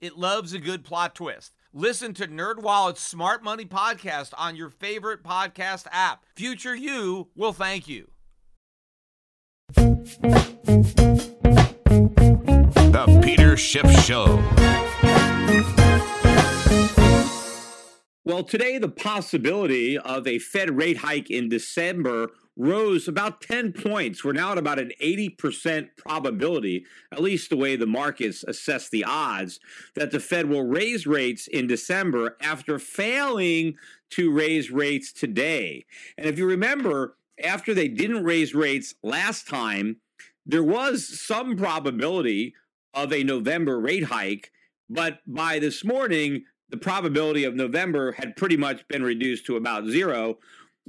It loves a good plot twist. Listen to NerdWallet's Smart Money podcast on your favorite podcast app. Future you will thank you. The Peter Schiff Show. Well, today the possibility of a Fed rate hike in December rose about 10 points. We're now at about an 80% probability, at least the way the markets assess the odds, that the Fed will raise rates in December after failing to raise rates today. And if you remember, after they didn't raise rates last time, there was some probability of a November rate hike. But by this morning, the probability of November had pretty much been reduced to about zero,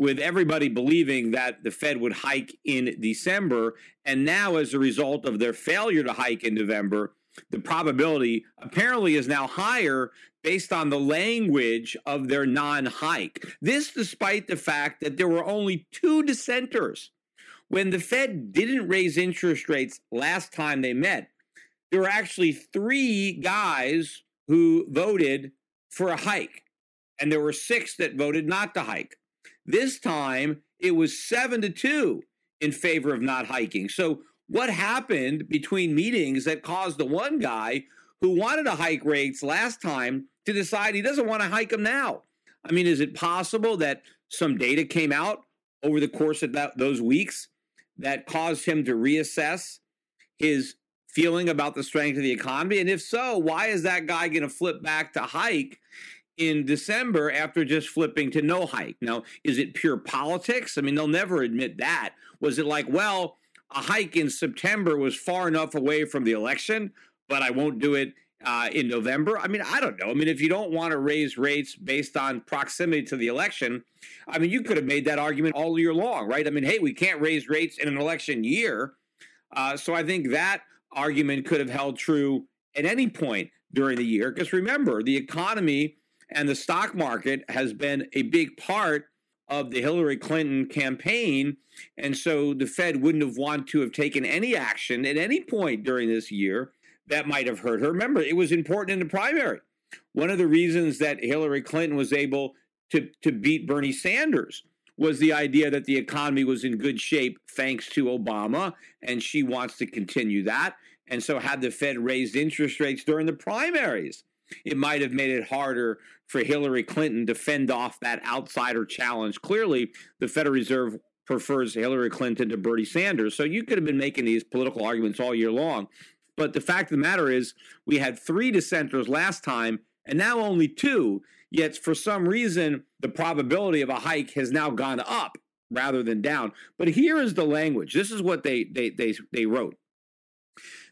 with everybody believing that the Fed would hike in December. And now, as a result of their failure to hike in November, the probability apparently is now higher based on the language of their non hike. This, despite the fact that there were only two dissenters. When the Fed didn't raise interest rates last time they met, there were actually three guys who voted for a hike, and there were six that voted not to hike. This time it was seven to two in favor of not hiking. So, what happened between meetings that caused the one guy who wanted to hike rates last time to decide he doesn't want to hike them now? I mean, is it possible that some data came out over the course of that, those weeks that caused him to reassess his feeling about the strength of the economy? And if so, why is that guy going to flip back to hike in December after just flipping to no hike. Now, is it pure politics? I mean, they'll never admit that. Was it like, well, a hike in September was far enough away from the election, but I won't do it uh, in November? I mean, I don't know. I mean, if you don't want to raise rates based on proximity to the election, I mean, you could have made that argument all year long, right? I mean, hey, we can't raise rates in an election year. Uh, so I think that argument could have held true at any point during the year. Because remember, the economy and the stock market has been a big part of the Hillary Clinton campaign. And so the Fed wouldn't have wanted to have taken any action at any point during this year that might have hurt her. Remember, it was important in the primary. One of the reasons that Hillary Clinton was able to, to beat Bernie Sanders was the idea that the economy was in good shape thanks to Obama, and she wants to continue that. And so, had the Fed raised interest rates during the primaries, it might have made it harder for Hillary Clinton to fend off that outsider challenge. Clearly, the Federal Reserve prefers Hillary Clinton to Bernie Sanders. So you could have been making these political arguments all year long. But the fact of the matter is, we had three dissenters last time, and now only two. Yet, for some reason, the probability of a hike has now gone up rather than down. But here is the language. This is what they they they, they wrote.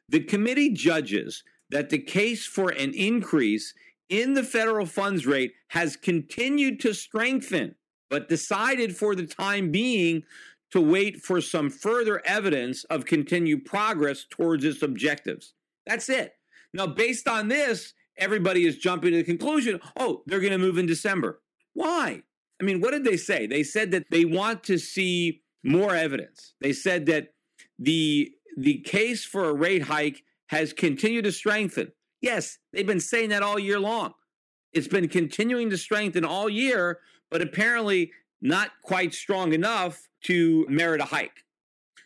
The committee judges that the case for an increase in the federal funds rate has continued to strengthen, but decided for the time being to wait for some further evidence of continued progress towards its objectives. That's it. Now, based on this, everybody is jumping to the conclusion oh, they're going to move in December. Why? I mean, what did they say? They said that they want to see more evidence. They said that the the case for a rate hike has continued to strengthen. Yes, they've been saying that all year long. It's been continuing to strengthen all year, but apparently not quite strong enough to merit a hike.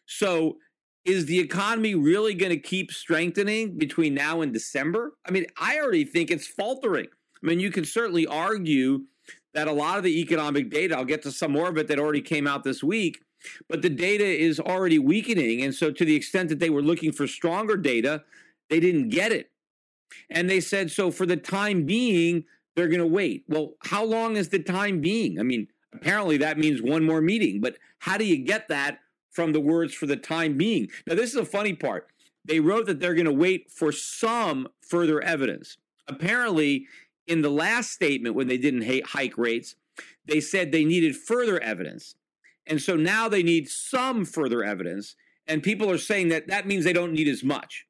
So, is the economy really going to keep strengthening between now and December? I mean, I already think it's faltering. I mean, you can certainly argue that a lot of the economic data, I'll get to some more of it that already came out this week, but the data is already weakening. And so, to the extent that they were looking for stronger data, they didn't get it. And they said, so for the time being, they're going to wait. Well, how long is the time being? I mean, apparently that means one more meeting, but how do you get that from the words for the time being? Now, this is a funny part. They wrote that they're going to wait for some further evidence. Apparently, in the last statement, when they didn't hike rates, they said they needed further evidence. And so now they need some further evidence. And people are saying that that means they don't need as much.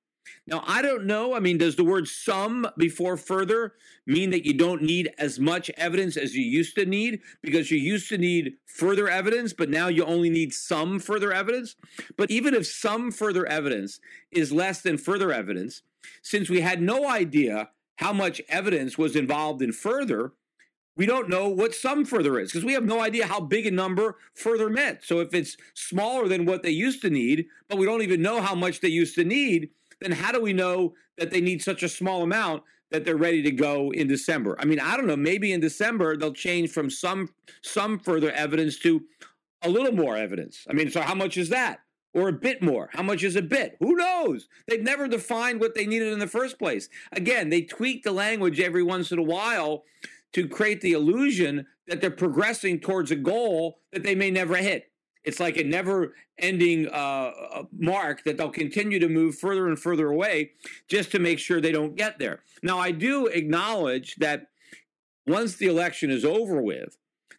Now, I don't know. I mean, does the word some before further mean that you don't need as much evidence as you used to need because you used to need further evidence, but now you only need some further evidence? But even if some further evidence is less than further evidence, since we had no idea how much evidence was involved in further, we don't know what some further is because we have no idea how big a number further meant. So if it's smaller than what they used to need, but we don't even know how much they used to need, then how do we know that they need such a small amount that they're ready to go in December? I mean, I don't know. Maybe in December they'll change from some some further evidence to a little more evidence. I mean, so how much is that? Or a bit more? How much is a bit? Who knows? They've never defined what they needed in the first place. Again, they tweak the language every once in a while to create the illusion that they're progressing towards a goal that they may never hit. It's like a never ending uh, uh, mark that they'll continue to move further and further away just to make sure they don't get there. Now, I do acknowledge that once the election is over with,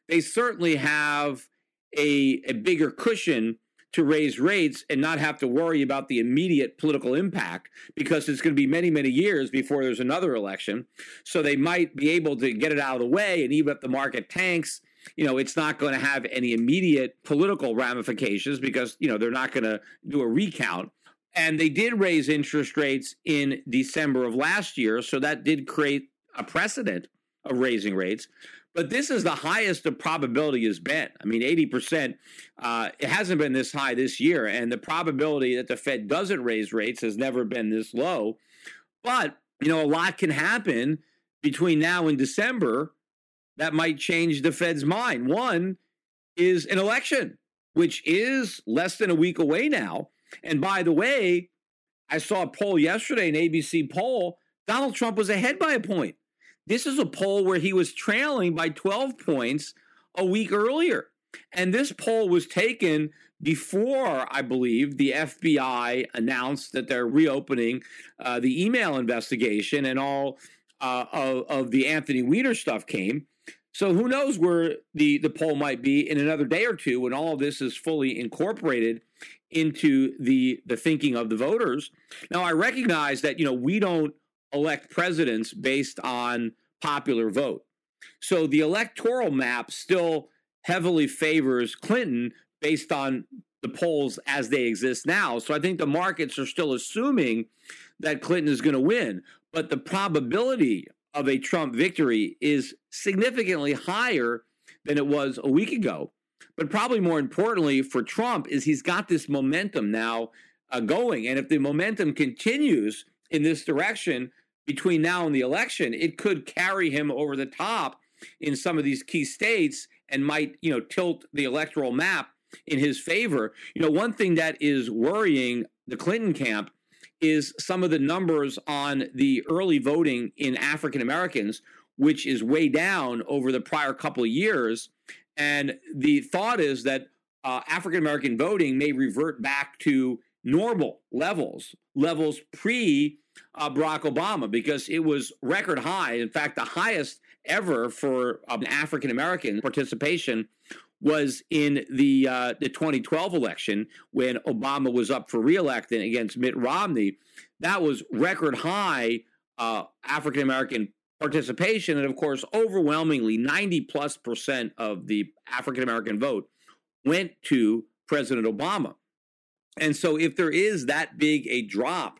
they certainly have a, a bigger cushion to raise rates and not have to worry about the immediate political impact because it's going to be many, many years before there's another election. So they might be able to get it out of the way. And even if the market tanks, you know, it's not going to have any immediate political ramifications because, you know, they're not going to do a recount. And they did raise interest rates in December of last year. So that did create a precedent of raising rates. But this is the highest the probability has been. I mean, 80%. Uh, it hasn't been this high this year. And the probability that the Fed doesn't raise rates has never been this low. But, you know, a lot can happen between now and December that might change the Fed's mind. One is an election, which is less than a week away now. And by the way, I saw a poll yesterday, an ABC poll. Donald Trump was ahead by a point. This is a poll where he was trailing by 12 points a week earlier. And this poll was taken before, I believe, the FBI announced that they're reopening uh, the email investigation and all uh, of, of, the Anthony Weiner stuff came. So who knows where the, the poll might be in another day or two when all of this is fully incorporated into the the thinking of the voters. Now I recognize that you know we don't elect presidents based on popular vote. So the electoral map still heavily favors Clinton based on the polls as they exist now. So I think the markets are still assuming that Clinton is going to win, but the probability of a Trump victory is significantly higher than it was a week ago. But probably more importantly for Trump is he's got this momentum now uh, going. And if the momentum continues in this direction, between now and the election, it could carry him over the top in some of these key states and might, you know, tilt the electoral map in his favor. You know, one thing that is worrying the Clinton camp is some of the numbers on the early voting in African Americans, which is way down over the prior couple of years. And the thought is that uh, African American voting may revert back to normal levels, levels pre uh, Barack Obama because it was record high. In fact, the highest ever for um, African American participation was in the uh, the 2012 election when Obama was up for reelection against Mitt Romney. That was record high uh, African American participation, and of course, overwhelmingly 90 plus percent of the African American vote went to President Obama. And so, if there is that big a drop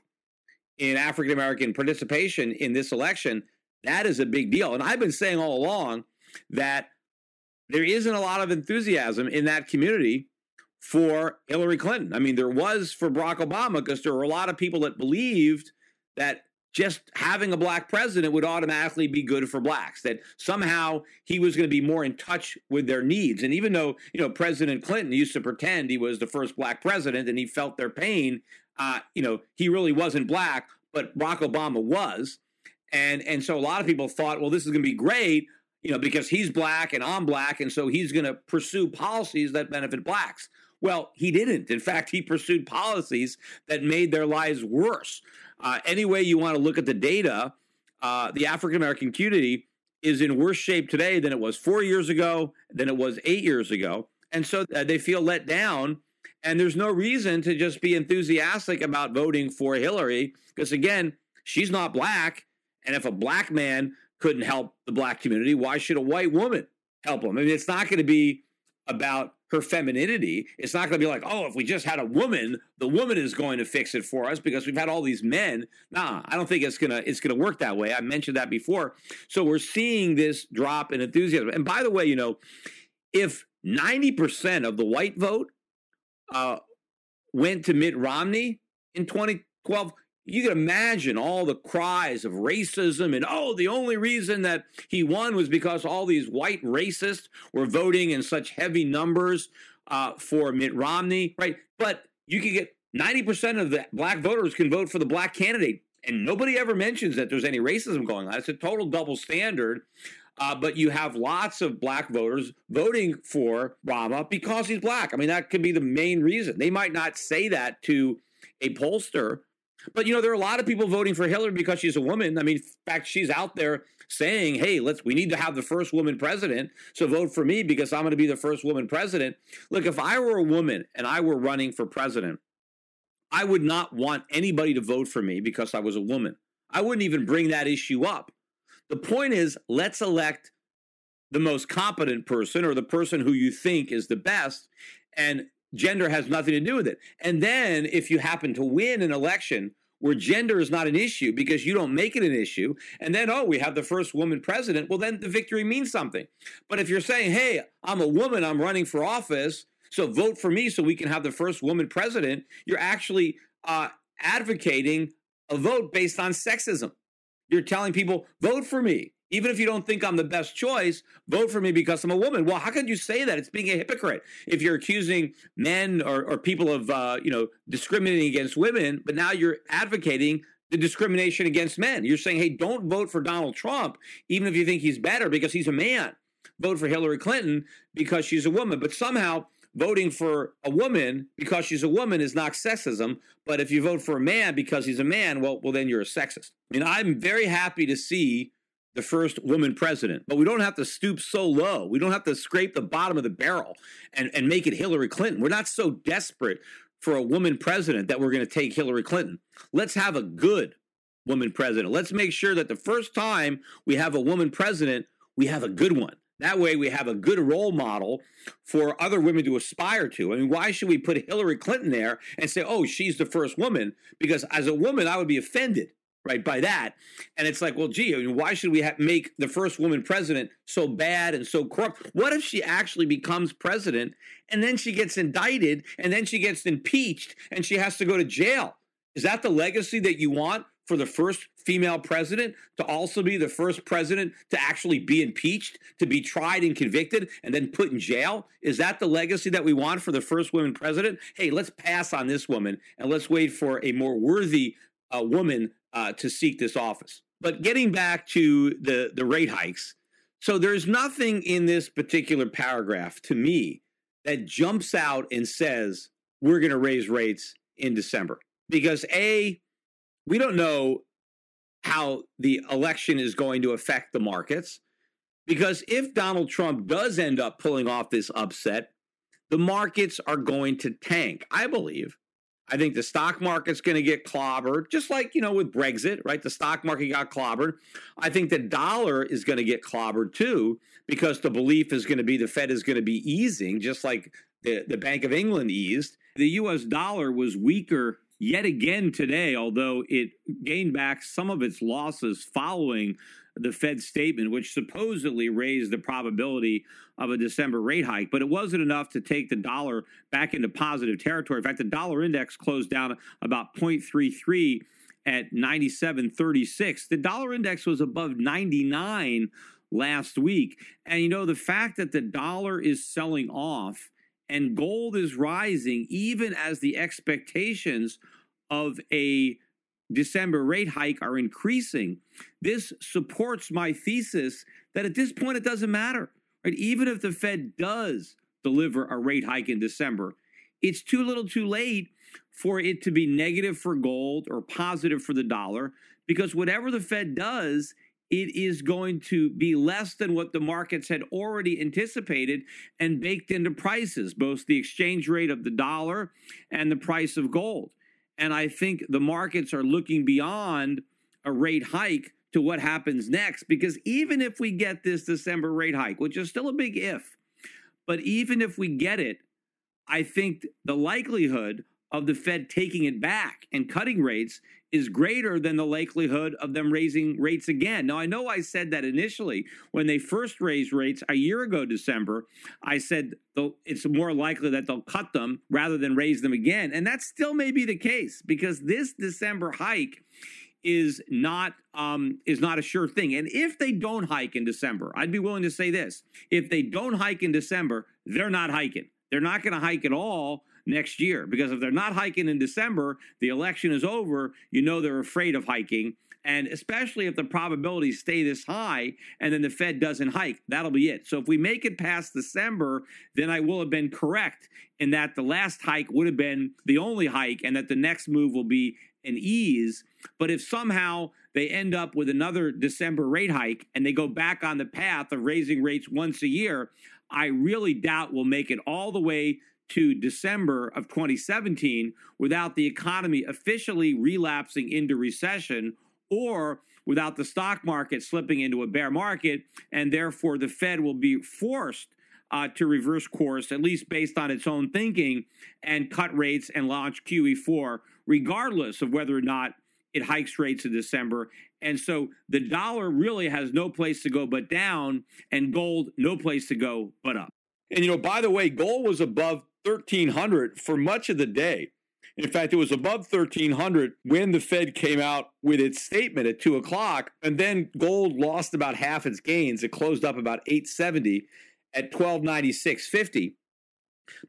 in African American participation in this election, that is a big deal. And I've been saying all along that there isn't a lot of enthusiasm in that community for Hillary Clinton. I mean, there was for Barack Obama because there were a lot of people that believed that just having a black president would automatically be good for blacks that somehow he was going to be more in touch with their needs and even though you know president clinton used to pretend he was the first black president and he felt their pain uh, you know, he really wasn't black, but Barack Obama was. And and so a lot of people thought, well, this is going to be great, you know, because he's black and I'm black, and so he's going to pursue policies that benefit blacks. Well, he didn't. In fact, he pursued policies that made their lives worse. Uh, any way you want to look at the data, uh, the African American community is in worse shape today than it was four years ago, than it was eight years ago. And so uh, they feel let down. And there's no reason to just be enthusiastic about voting for Hillary, because again, she's not black. And if a black man couldn't help the black community, why should a white woman help them? I mean, it's not going to be about her femininity. It's not going to be like, oh, if we just had a woman, the woman is going to fix it for us because we've had all these men. Nah, I don't think it's gonna it's gonna work that way. I mentioned that before. So we're seeing this drop in enthusiasm. And by the way, you know, if 90% of the white vote uh, went to Mitt Romney in 2012, you can imagine all the cries of racism and oh the only reason that he won was because all these white racists were voting in such heavy numbers uh, for mitt romney right but you can get 90% of the black voters can vote for the black candidate and nobody ever mentions that there's any racism going on it's a total double standard uh, but you have lots of black voters voting for Obama because he's black. I mean, that could be the main reason. They might not say that to a pollster, but you know, there are a lot of people voting for Hillary because she's a woman. I mean, in fact, she's out there saying, "Hey, let's we need to have the first woman president, so vote for me because I'm going to be the first woman president." Look, if I were a woman and I were running for president, I would not want anybody to vote for me because I was a woman. I wouldn't even bring that issue up. The point is, let's elect the most competent person or the person who you think is the best and Gender has nothing to do with it. And then if you happen to win an election where gender is not an issue because you don't make it an issue, and then, oh, we have the first woman president, well, then the victory means something. But if you're saying, hey, I'm a woman, I'm running for office, so vote for me so we can have the first woman president, you're actually uh, advocating a vote based on sexism. You're telling people, vote for me. Even if you don't think I'm the best choice, vote for me because I'm a woman. Well, how could you say that? It's being a hypocrite. If you're accusing men or, or people of, uh, you know, discriminating against women, but now you're advocating the discrimination against men. You're saying, hey, don't vote for Donald Trump, even if you think he's better because he's a man. Vote for Hillary Clinton because she's a woman. But somehow voting for a woman because she's a woman is not sexism. But if you vote for a man because he's a man, well, well, then you're a sexist. I mean, I'm very happy to see the first woman president. But we don't have to stoop so low. We don't have to scrape the bottom of the barrel and, and make it Hillary Clinton. We're not so desperate for a woman president that we're going to take Hillary Clinton. Let's have a good woman president. Let's make sure that the first time we have a woman president, we have a good one. That way, we have a good role model for other women to aspire to. I mean, why should we put Hillary Clinton there and say, oh, she's the first woman? Because as a woman, I would be offended right by that and it's like well gee why should we ha- make the first woman president so bad and so corrupt what if she actually becomes president and then she gets indicted and then she gets impeached and she has to go to jail is that the legacy that you want for the first female president to also be the first president to actually be impeached, to be tried and convicted, and then put in jail? Is that the legacy that we want for the first woman president? Hey, let's pass on this woman and let's wait for a more worthy uh, woman uh, to seek this office. But getting back to the, the rate hikes, so there's nothing in this particular paragraph to me that jumps out and says we're going to raise rates in December. Because A, we don't know how the election is going to affect the markets. Because if Donald Trump does end up pulling off this upset, the markets are going to tank, I believe. I think the stock market's going to get clobbered, just like, you know, with Brexit, right? The stock market got clobbered. I think the dollar is going to get clobbered too, because the belief is going to be the Fed is going to be easing, just like the, the Bank of England eased. The US dollar was weaker yet again today, although it gained back some of its losses following the Fed statement, which supposedly raised the probability of a December rate hike, but it wasn't enough to take the dollar back into positive territory. In fact, the dollar index closed down about 0.33 at 97.36. The dollar index was above 99 last week. And you know, the fact that the dollar is selling off and gold is rising, even as the expectations of a December rate hike are increasing, this supports my thesis that at this point it doesn't matter. Right? Even if the Fed does deliver a rate hike in December, it's too little too late for it to be negative for gold or positive for the dollar because whatever the Fed does, it is going to be less than what the markets had already anticipated and baked into prices, both the exchange rate of the dollar and the price of gold. And I think the markets are looking beyond a rate hike to what happens next, because even if we get this December rate hike, which is still a big if, but even if we get it, I think the likelihood of the Fed taking it back and cutting rates is greater than the likelihood of them raising rates again. Now, I know I said that initially when they first raised rates a year ago, December. I said it's more likely that they'll cut them rather than raise them again. And that still may be the case because this December hike is not um, is not a sure thing. And if they don't hike in December, I'd be willing to say this: if they don't hike in December, they're not hiking. They're not going to hike at all next year because if they're not hiking in December, the election is over. You know they're afraid of hiking. And especially if the probabilities stay this high and then the Fed doesn't hike, that'll be it. So if we make it past December, then I will have been correct in that the last hike would have been the only hike and that the next move will be an ease. But if somehow they end up with another December rate hike and they go back on the path of raising rates once a year, I really doubt we'll make it all the way to December of 2017 without the economy officially relapsing into recession or without the stock market slipping into a bear market. And therefore, the Fed will be forced uh, to reverse course, at least based on its own thinking, and cut rates and launch QE4, regardless of whether or not it hikes rates in December. And so the dollar really has no place to go but down, and gold no place to go but up. And, you know, by the way, gold was above 1300 for much of the day. In fact, it was above 1300 when the Fed came out with its statement at 2 o'clock. And then gold lost about half its gains. It closed up about 870 at 1296.50,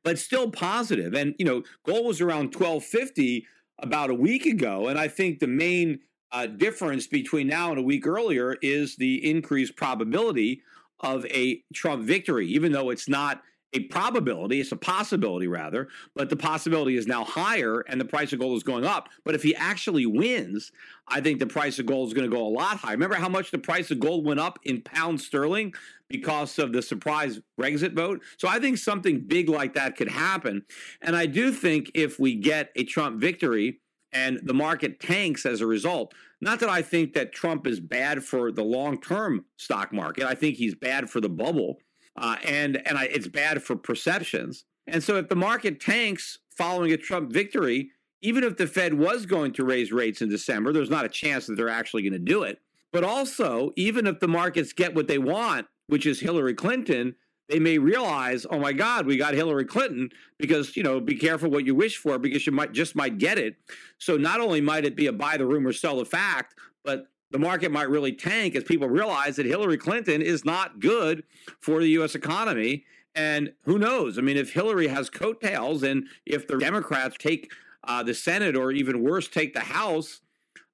but still positive. And, you know, gold was around 1250 about a week ago. And I think the main uh, difference between now and a week earlier is the increased probability of a Trump victory, even though it's not a probability, it's a possibility rather, but the possibility is now higher and the price of gold is going up. But if he actually wins, I think the price of gold is going to go a lot higher. Remember how much the price of gold went up in pounds sterling because of the surprise Brexit vote? So I think something big like that could happen. And I do think if we get a Trump victory, and the market tanks as a result. Not that I think that Trump is bad for the long term stock market. I think he's bad for the bubble uh, and and I, it's bad for perceptions. And so, if the market tanks following a Trump victory, even if the Fed was going to raise rates in December, there's not a chance that they're actually going to do it. But also, even if the markets get what they want, which is Hillary Clinton, they may realize, oh my God, we got Hillary Clinton because, you know, be careful what you wish for because you might just might get it. So not only might it be a buy the rumor, sell the fact, but the market might really tank as people realize that Hillary Clinton is not good for the U.S. economy. And who knows? I mean, if Hillary has coattails and if the Democrats take uh, the Senate or even worse, take the House,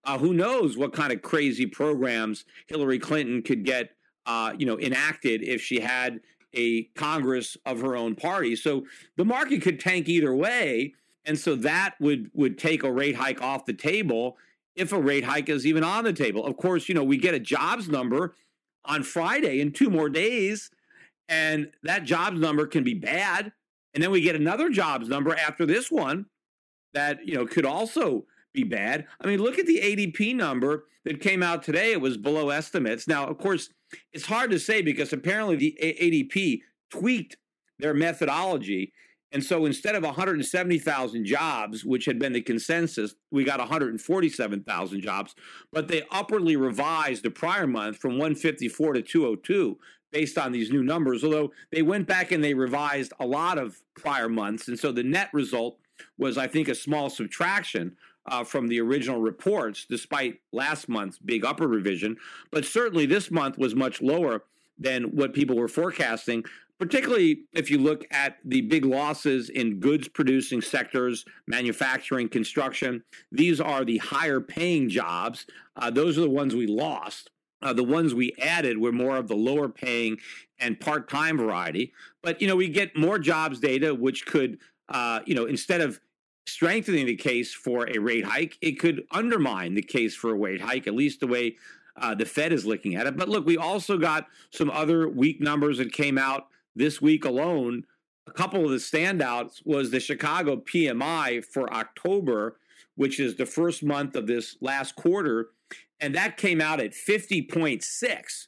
uh, who knows what kind of crazy programs Hillary Clinton could get, uh, you know, enacted if she had a Congress of her own party. So the market could tank either way, and so that would would take a rate hike off the table if a rate hike is even on the table. Of course, you know, we get a jobs number on Friday in two more days, and that jobs number can be bad. And then we get another jobs number after this one that, you know, could also be bad. I mean, look at the ADP number that came out today. It was below estimates. Now, of course, it's hard to say because apparently the ADP tweaked their methodology and so instead of 170,000 jobs, which had been the consensus, we got 147,000 jobs. But they upwardly revised the prior month from 154 to 202 based on these new numbers, although they went back and they revised a lot of prior months. And so the net result was, I think, a small subtraction uh, from the original reports, despite last month's big upper revision. But certainly this month was much lower than what people were forecasting particularly if you look at the big losses in goods producing sectors, manufacturing, construction. These are the higher paying jobs. Uh, those are the ones we lost. Uh, the ones we added were more of the lower paying and part time variety. But, you know, we get more jobs data, which could, uh, you know, instead of strengthening the case for a rate hike. It could undermine the case for a rate hike, at least the way uh, the Fed is looking at it. But look, we also got some other weak numbers that came out this week alone. A couple of the standouts was the Chicago PMI for October, which is the first month of this last quarter, and that came out at 50.6.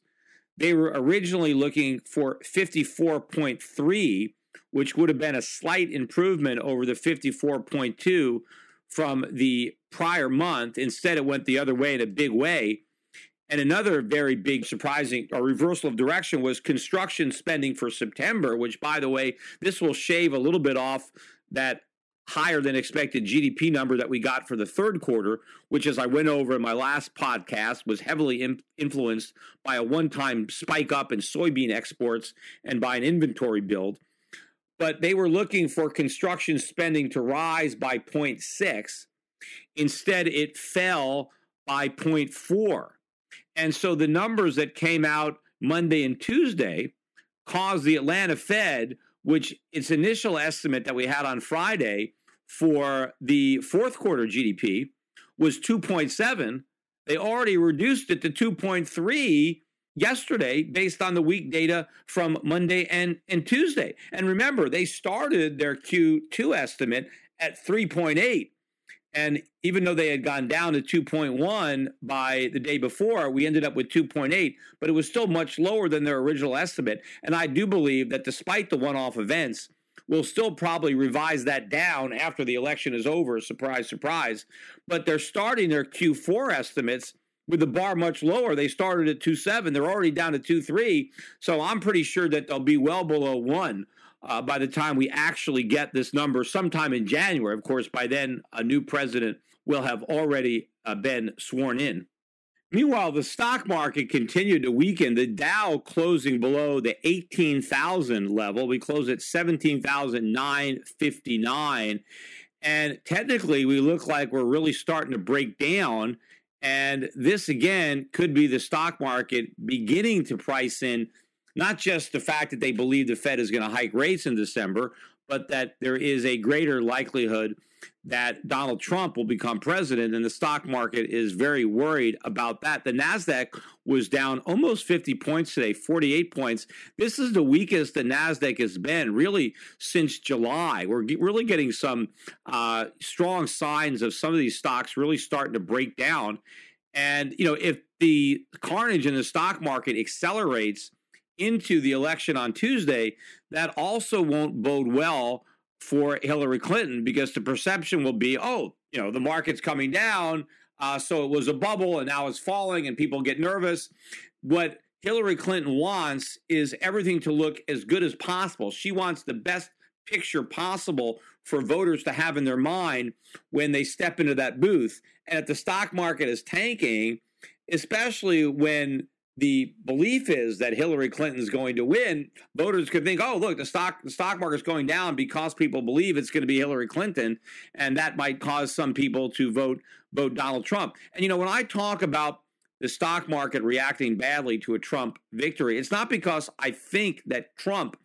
They were originally looking for 54.3, which would have been a slight improvement over the 54.2 from the prior month. Instead, it went the other way in a big way. And another very big surprising or reversal of direction was construction spending for September, which, by the way, this will shave a little bit off that higher than expected GDP number that we got for the third quarter, which, as I went over in my last podcast, was heavily in- influenced by a one time spike up in soybean exports and by an inventory build. But they were looking for construction spending to rise by 0.6. Instead, it fell by 0.4. And so the numbers that came out Monday and Tuesday caused the Atlanta Fed which its initial estimate that we had on Friday for the fourth quarter GDP was 2.7. They already reduced it to 2.3 yesterday based on the weak data from Monday and, and Tuesday. And remember, they started their Q2 estimate at 3.8. And even though they had gone down to 2.1 by the day before, we ended up with 2.8, but it was still much lower than their original estimate. And I do believe that despite the one off events, we'll still probably revise that down after the election is over. Surprise, surprise. But they're starting their Q4 estimates with the bar much lower. They started at 2.7, they're already down to 2.3. So I'm pretty sure that they'll be well below one uh, by the time we actually get this number sometime in January. Of course, by then, a new president will have already uh, been sworn in. Meanwhile, the stock market continued to weaken. The Dow closing below the 18,000 level. We closed at 17,959. And technically, we look like we're really starting to break down. And this, again, could be the stock market beginning to price in not just the fact that they believe the Fed is going to hike rates in December, but that there is a greater likelihood that Donald Trump will become president, and the stock market is very worried about that. The Nasdaq was down almost 50 points today, 48 points. This is the weakest the Nasdaq has been really since July. We're really getting some uh, strong signs of some of these stocks really starting to break down. And you know, if the carnage in the stock market accelerates into the election on Tuesday, that also won't bode well for Hillary Clinton because the perception will be, oh, you know, the market's coming down. Uh, so it was a bubble and now it's falling and people get nervous. What Hillary Clinton wants is everything to look as good as possible. She wants the best picture possible for voters to have in their mind when they step into that booth. And if the stock market is tanking, especially when the belief is that Hillary Clinton is going to win, voters could think, "Oh, look, the stock the stock market's going down because people believe it's going to be Hillary Clinton, and that might cause some people to vote vote Donald Trump." And you know, when I talk about the stock market reacting badly to a Trump victory, it's not because I think that Trump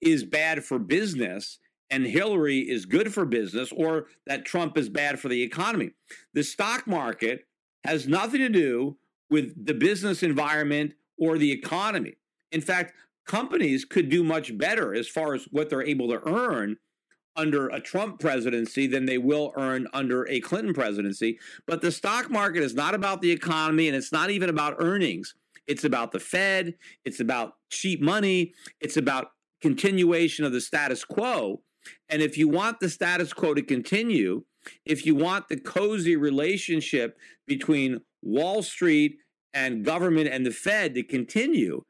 is bad for business and Hillary is good for business or that Trump is bad for the economy. The stock market has nothing to do with the business environment or the economy. In fact, companies could do much better as far as what they're able to earn under a Trump presidency than they will earn under a Clinton presidency. But the stock market is not about the economy and it's not even about earnings. It's about the Fed, it's about cheap money, it's about continuation of the status quo. And if you want the status quo to continue, if you want the cozy relationship between Wall Street and government and the Fed to continue,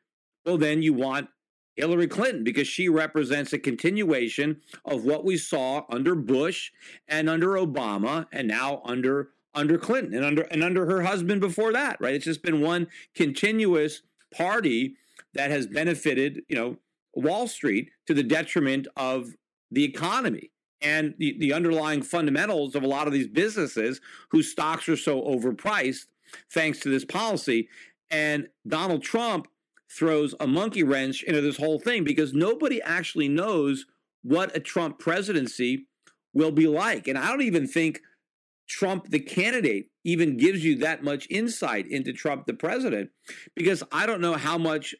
well, then you want Hillary Clinton because she represents a continuation of what we saw under Bush and under Obama and now under under Clinton and under and under her husband before that, right? It's just been one continuous party that has benefited, you know, Wall Street to the detriment of the economy and the, the underlying fundamentals of a lot of these businesses whose stocks are so overpriced thanks to this policy. And Donald Trump throws a monkey wrench into this whole thing because nobody actually knows what a Trump presidency will be like. And I don't even think Trump, the candidate, even gives you that much insight into Trump, the president, because I don't know how much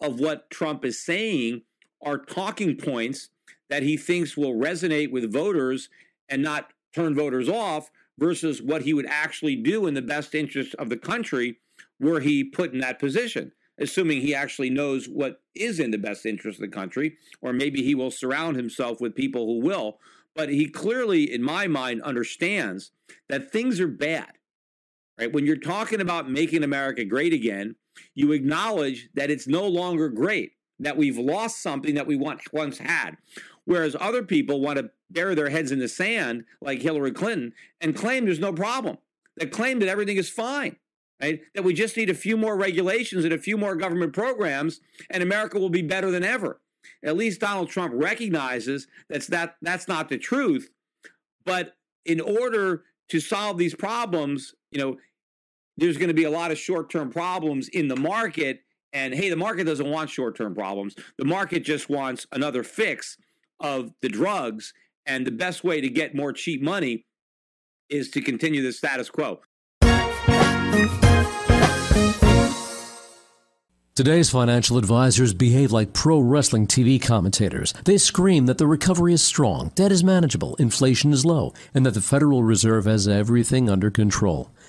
of what Trump is saying are talking points that he thinks will resonate with voters and not turn voters off versus what he would actually do in the best interest of the country were he put in that position assuming he actually knows what is in the best interest of the country, or maybe he will surround himself with people who will. But he clearly, in my mind, understands that things are bad. Right? When you're talking about making America great again, you acknowledge that it's no longer great, that we've lost something that we once had. Whereas other people want to bury their heads in the sand, like Hillary Clinton, and claim there's no problem, that claim that everything is fine right? That we just need a few more regulations and a few more government programs, and America will be better than ever. At least Donald Trump recognizes that's that that's not the truth. But in order to solve these problems, you know, there's going to be a lot of short-term problems in the market. And hey, the market doesn't want short-term problems. The market just wants another fix of the drugs. And the best way to get more cheap money is to continue the status quo. Today's financial advisors behave like pro wrestling TV commentators. They scream that the recovery is strong, debt is manageable, inflation is low, and that the Federal Reserve has everything under control.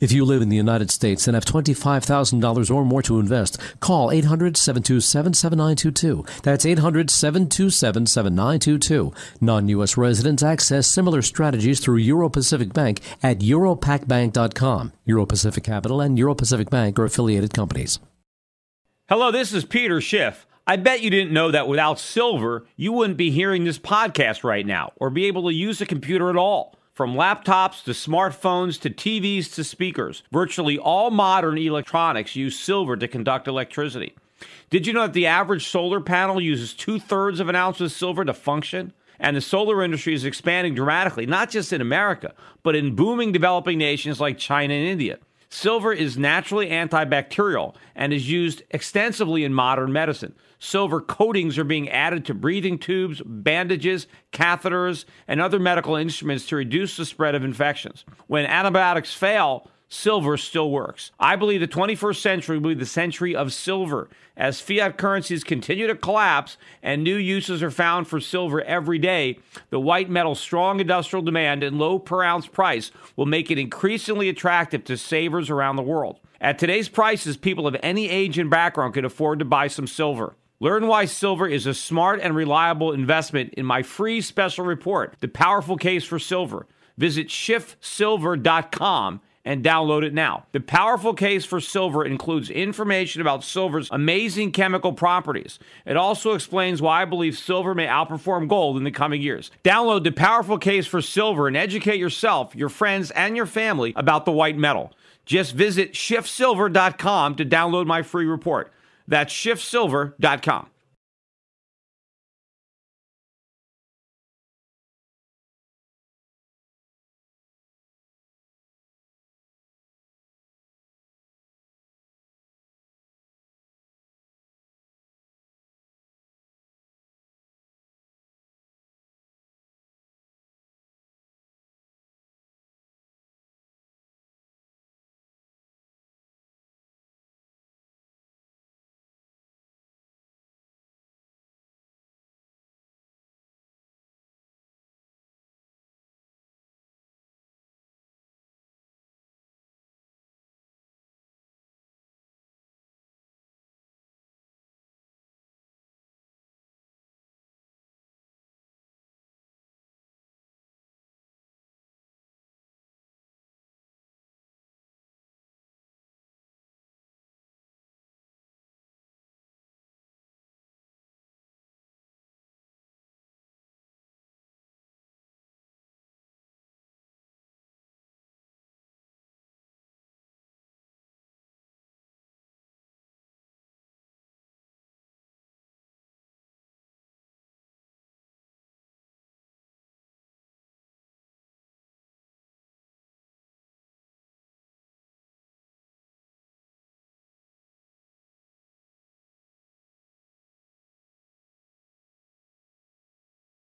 If you live in the United States and have $25,000 or more to invest, call 800 727 7922. That's 800 727 7922. Non U.S. residents access similar strategies through Euro Pacific Bank at europacbank.com. Euro Pacific Capital and Euro Pacific Bank are affiliated companies. Hello, this is Peter Schiff. I bet you didn't know that without silver, you wouldn't be hearing this podcast right now or be able to use a computer at all. From laptops to smartphones to TVs to speakers, virtually all modern electronics use silver to conduct electricity. Did you know that the average solar panel uses two thirds of an ounce of silver to function? And the solar industry is expanding dramatically, not just in America, but in booming developing nations like China and India. Silver is naturally antibacterial and is used extensively in modern medicine. Silver coatings are being added to breathing tubes, bandages, catheters, and other medical instruments to reduce the spread of infections. When antibiotics fail, silver still works. I believe the 21st century will be the century of silver. As fiat currencies continue to collapse and new uses are found for silver every day, the white metal's strong industrial demand and low per ounce price will make it increasingly attractive to savers around the world. At today's prices, people of any age and background can afford to buy some silver. Learn why silver is a smart and reliable investment in my free special report, The Powerful Case for Silver. Visit schiffsilver.com and download it now. The powerful case for silver includes information about silver's amazing chemical properties. It also explains why I believe silver may outperform gold in the coming years. Download the powerful case for silver and educate yourself, your friends, and your family about the white metal. Just visit schiffsilver.com to download my free report. That's schiffsilver.com.